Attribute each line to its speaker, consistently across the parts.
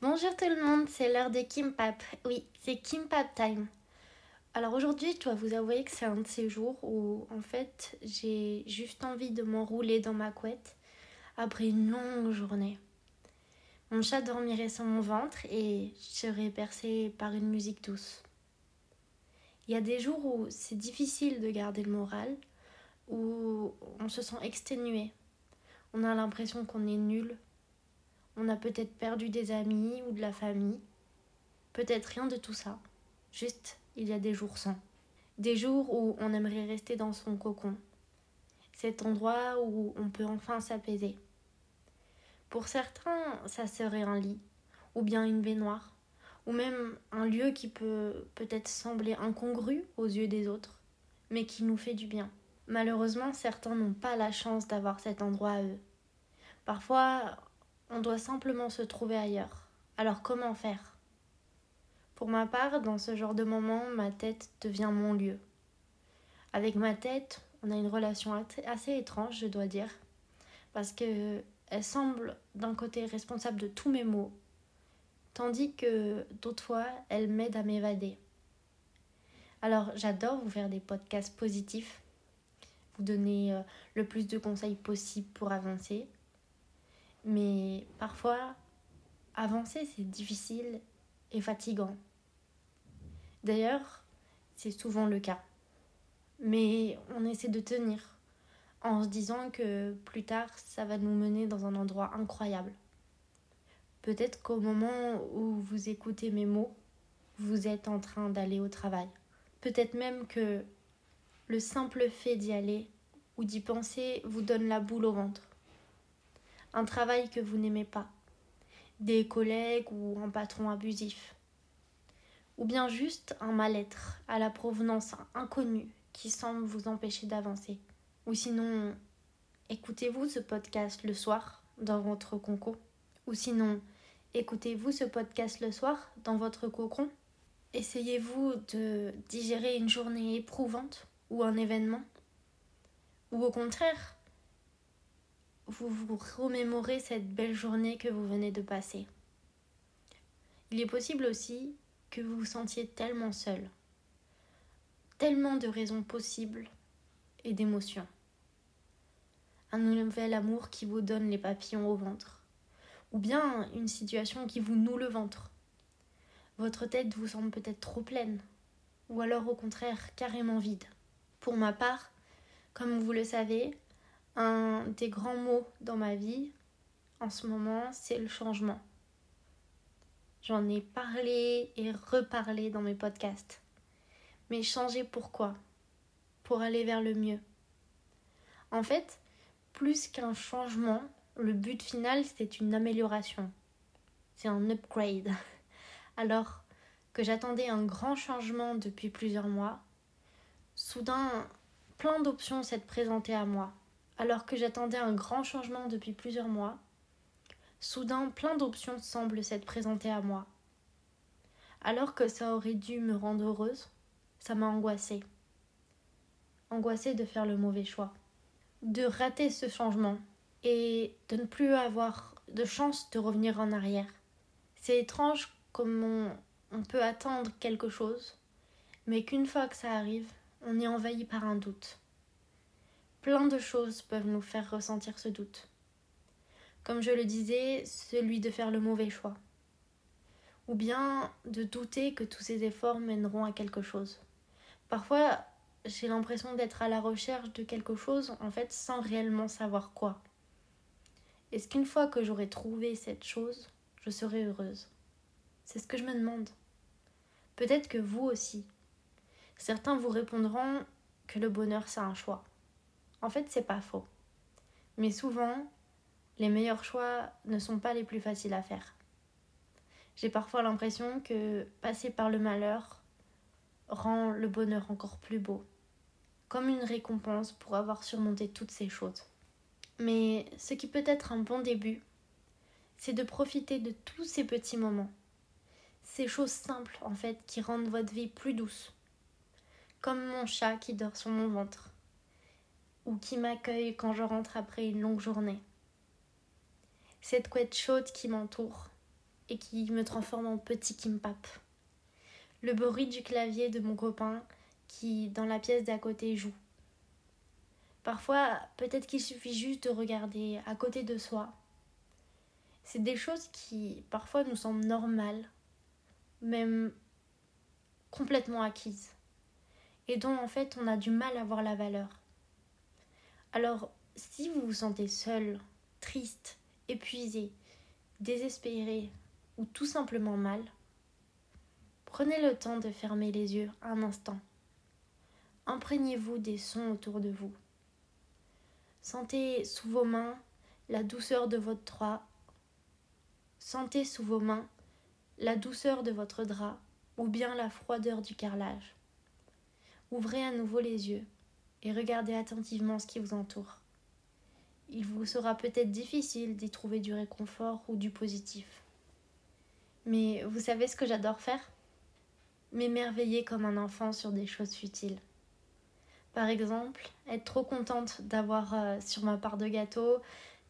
Speaker 1: Bonjour tout le monde, c'est l'heure de Kimpap. Oui, c'est Kimpap time. Alors aujourd'hui, je dois vous avouer que c'est un de ces jours où en fait j'ai juste envie de m'enrouler dans ma couette après une longue journée. Mon chat dormirait sur mon ventre et je serais bercée par une musique douce. Il y a des jours où c'est difficile de garder le moral, où on se sent exténué. On a l'impression qu'on est nul, on a peut-être perdu des amis ou de la famille. Peut-être rien de tout ça. Juste, il y a des jours sans. Des jours où on aimerait rester dans son cocon. Cet endroit où on peut enfin s'apaiser. Pour certains, ça serait un lit, ou bien une baignoire, ou même un lieu qui peut peut-être sembler incongru aux yeux des autres, mais qui nous fait du bien. Malheureusement, certains n'ont pas la chance d'avoir cet endroit à eux. Parfois, on doit simplement se trouver ailleurs. Alors comment faire? Pour ma part, dans ce genre de moment, ma tête devient mon lieu. Avec ma tête, on a une relation assez étrange, je dois dire, parce que elle semble d'un côté responsable de tous mes maux, tandis que d'autres fois, elle m'aide à m'évader. Alors, j'adore vous faire des podcasts positifs, vous donner euh, le plus de conseils possible pour avancer, mais parfois, avancer, c'est difficile et fatigant. D'ailleurs, c'est souvent le cas. Mais on essaie de tenir en se disant que plus tard, ça va nous mener dans un endroit incroyable. Peut-être qu'au moment où vous écoutez mes mots, vous êtes en train d'aller au travail. Peut-être même que le simple fait d'y aller ou d'y penser vous donne la boule au ventre un travail que vous n'aimez pas, des collègues ou un patron abusif, ou bien juste un mal-être à la provenance inconnue qui semble vous empêcher d'avancer. Ou sinon, écoutez-vous ce podcast le soir dans votre concours Ou sinon, écoutez-vous ce podcast le soir dans votre cocon. Essayez-vous de digérer une journée éprouvante ou un événement. Ou au contraire, vous vous remémorez cette belle journée que vous venez de passer. Il est possible aussi que vous vous sentiez tellement seul, tellement de raisons possibles et d'émotions. Un nouvel amour qui vous donne les papillons au ventre, ou bien une situation qui vous noue le ventre. Votre tête vous semble peut-être trop pleine, ou alors au contraire carrément vide. Pour ma part, comme vous le savez, un des grands mots dans ma vie en ce moment, c'est le changement. J'en ai parlé et reparlé dans mes podcasts. Mais changer pourquoi? Pour aller vers le mieux. En fait, plus qu'un changement, le but final, c'est une amélioration. C'est un upgrade. Alors que j'attendais un grand changement depuis plusieurs mois, soudain, plein d'options s'est présenté à moi alors que j'attendais un grand changement depuis plusieurs mois, soudain plein d'options semblent s'être présentées à moi. Alors que ça aurait dû me rendre heureuse, ça m'a angoissée. Angoissée de faire le mauvais choix, de rater ce changement et de ne plus avoir de chance de revenir en arrière. C'est étrange comme on, peut attendre quelque chose, mais qu'une fois que ça arrive, on est envahi par un doute. Plein de choses peuvent nous faire ressentir ce doute. Comme je le disais, celui de faire le mauvais choix. Ou bien de douter que tous ces efforts mèneront à quelque chose. Parfois, j'ai l'impression d'être à la recherche de quelque chose, en fait, sans réellement savoir quoi. Est-ce qu'une fois que j'aurai trouvé cette chose, je serai heureuse? C'est ce que je me demande. Peut-être que vous aussi. Certains vous répondront que le bonheur, c'est un choix. En fait, c'est pas faux. Mais souvent, les meilleurs choix ne sont pas les plus faciles à faire. J'ai parfois l'impression que passer par le malheur rend le bonheur encore plus beau, comme une récompense pour avoir surmonté toutes ces choses. Mais ce qui peut être un bon début, c'est de profiter de tous ces petits moments, ces choses simples en fait qui rendent votre vie plus douce, comme mon chat qui dort sur mon ventre, ou qui m'accueille quand je rentre après une longue journée. Cette couette chaude qui m'entoure, et qui me transforme en petit kimpap. Le bruit du clavier de mon copain qui, dans la pièce d'à côté, joue. Parfois, peut-être qu'il suffit juste de regarder à côté de soi. C'est des choses qui, parfois, nous semblent normales, même complètement acquises, et dont, en fait, on a du mal à voir la valeur. Alors, si vous vous sentez seul, triste, épuisé, désespéré ou tout simplement mal, prenez le temps de fermer les yeux un instant. Imprégnez-vous des sons autour de vous. Sentez sous vos mains la douceur de votre drap. Sentez sous vos mains la douceur de votre drap ou bien la froideur du carrelage. Ouvrez à nouveau les yeux et regardez attentivement ce qui vous entoure il vous sera peut-être difficile d'y trouver du réconfort ou du positif. Mais vous savez ce que j'adore faire? M'émerveiller comme un enfant sur des choses futiles. Par exemple, être trop contente d'avoir euh, sur ma part de gâteau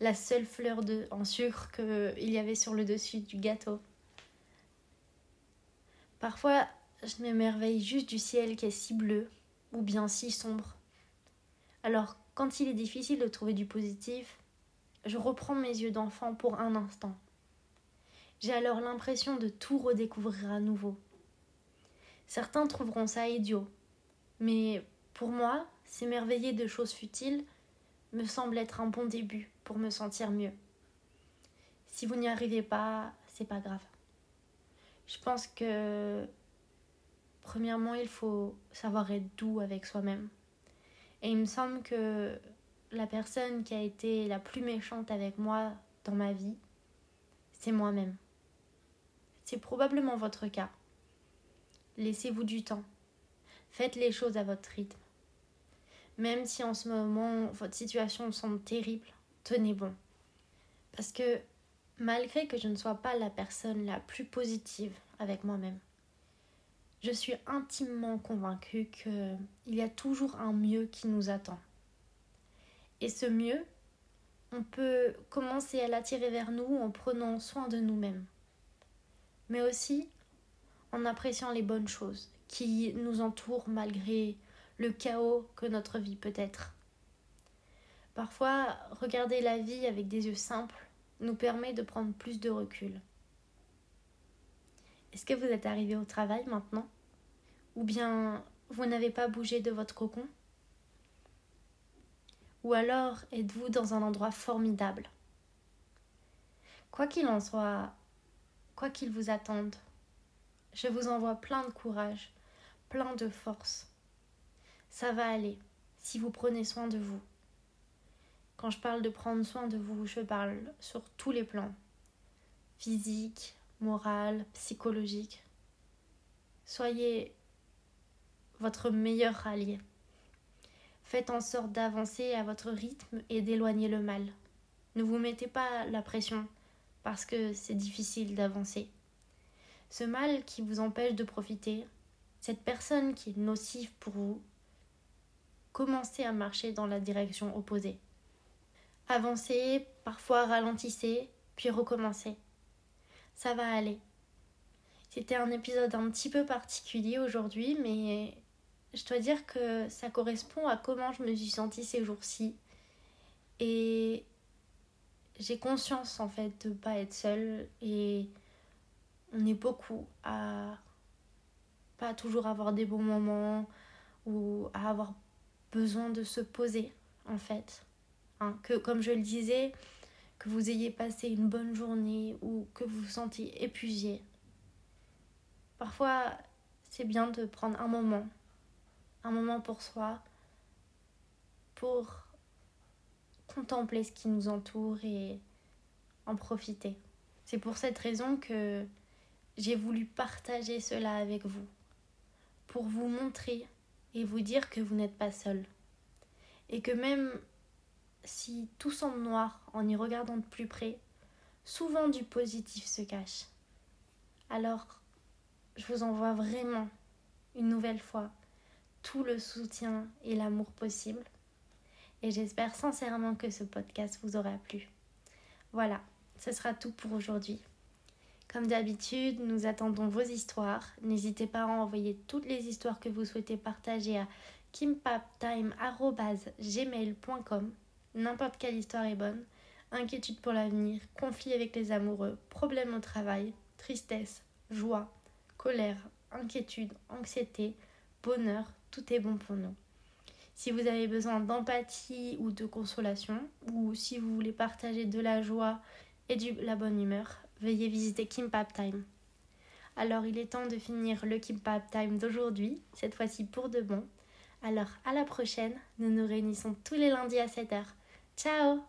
Speaker 1: la seule fleur de, en sucre qu'il y avait sur le dessus du gâteau. Parfois, je m'émerveille juste du ciel qui est si bleu ou bien si sombre. Alors quand il est difficile de trouver du positif, je reprends mes yeux d'enfant pour un instant. J'ai alors l'impression de tout redécouvrir à nouveau. Certains trouveront ça idiot, mais pour moi, s'émerveiller de choses futiles me semble être un bon début pour me sentir mieux. Si vous n'y arrivez pas, c'est pas grave. Je pense que premièrement, il faut savoir être doux avec soi-même. Et il me semble que la personne qui a été la plus méchante avec moi dans ma vie, c'est moi-même. C'est probablement votre cas. Laissez-vous du temps. Faites les choses à votre rythme. Même si en ce moment votre situation semble terrible, tenez bon. Parce que malgré que je ne sois pas la personne la plus positive avec moi-même, je suis intimement convaincue qu'il y a toujours un mieux qui nous attend. Et ce mieux, on peut commencer à l'attirer vers nous en prenant soin de nous-mêmes, mais aussi en appréciant les bonnes choses qui nous entourent malgré le chaos que notre vie peut être. Parfois, regarder la vie avec des yeux simples nous permet de prendre plus de recul. Est-ce que vous êtes arrivé au travail maintenant? Ou bien vous n'avez pas bougé de votre cocon? Ou alors êtes-vous dans un endroit formidable? Quoi qu'il en soit, quoi qu'il vous attende, je vous envoie plein de courage, plein de force. Ça va aller si vous prenez soin de vous. Quand je parle de prendre soin de vous, je parle sur tous les plans physique, moral, psychologique. Soyez votre meilleur allié. Faites en sorte d'avancer à votre rythme et d'éloigner le mal. Ne vous mettez pas la pression parce que c'est difficile d'avancer. Ce mal qui vous empêche de profiter, cette personne qui est nocive pour vous, commencez à marcher dans la direction opposée. Avancez, parfois ralentissez, puis recommencez. Ça va aller. C'était un épisode un petit peu particulier aujourd'hui, mais je dois dire que ça correspond à comment je me suis sentie ces jours-ci. Et j'ai conscience en fait de ne pas être seule et on est beaucoup à pas toujours avoir des bons moments ou à avoir besoin de se poser en fait. Hein, que comme je le disais, que vous ayez passé une bonne journée ou que vous vous sentiez épuisé. Parfois, c'est bien de prendre un moment un moment pour soi, pour contempler ce qui nous entoure et en profiter. C'est pour cette raison que j'ai voulu partager cela avec vous, pour vous montrer et vous dire que vous n'êtes pas seul, et que même si tout semble noir en y regardant de plus près, souvent du positif se cache. Alors, je vous envoie vraiment une nouvelle fois tout le soutien et l'amour possible. Et j'espère sincèrement que ce podcast vous aura plu. Voilà, ce sera tout pour aujourd'hui. Comme d'habitude, nous attendons vos histoires. N'hésitez pas à envoyer toutes les histoires que vous souhaitez partager à kimpaptime.gmail.com. N'importe quelle histoire est bonne. Inquiétude pour l'avenir, conflit avec les amoureux, problèmes au travail, tristesse, joie, colère, inquiétude, anxiété, bonheur, tout est bon pour nous. Si vous avez besoin d'empathie ou de consolation, ou si vous voulez partager de la joie et de la bonne humeur, veuillez visiter Kimpap Time. Alors il est temps de finir le Kimpap Time d'aujourd'hui, cette fois-ci pour de bon. Alors à la prochaine, nous nous réunissons tous les lundis à 7h. ¡Chao!